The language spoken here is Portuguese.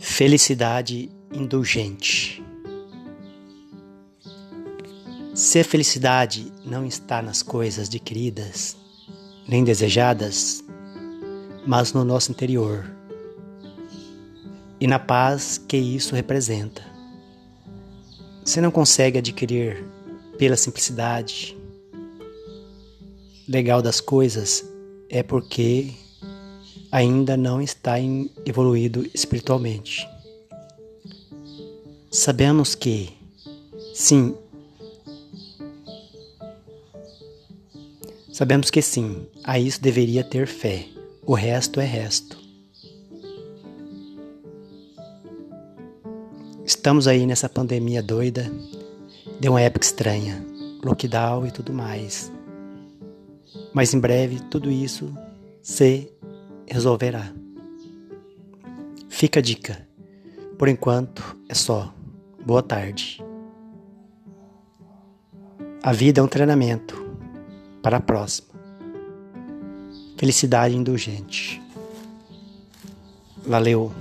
Felicidade indulgente. Se a felicidade não está nas coisas adquiridas, nem desejadas, mas no nosso interior, e na paz que isso representa. Se não consegue adquirir pela simplicidade legal das coisas, é porque ainda não está evoluído espiritualmente. Sabemos que, sim, sabemos que sim, a isso deveria ter fé, o resto é resto. Estamos aí nessa pandemia doida, de uma época estranha, lockdown e tudo mais. Mas em breve tudo isso se resolverá. Fica a dica. Por enquanto é só. Boa tarde. A vida é um treinamento para a próxima. Felicidade indulgente. Valeu.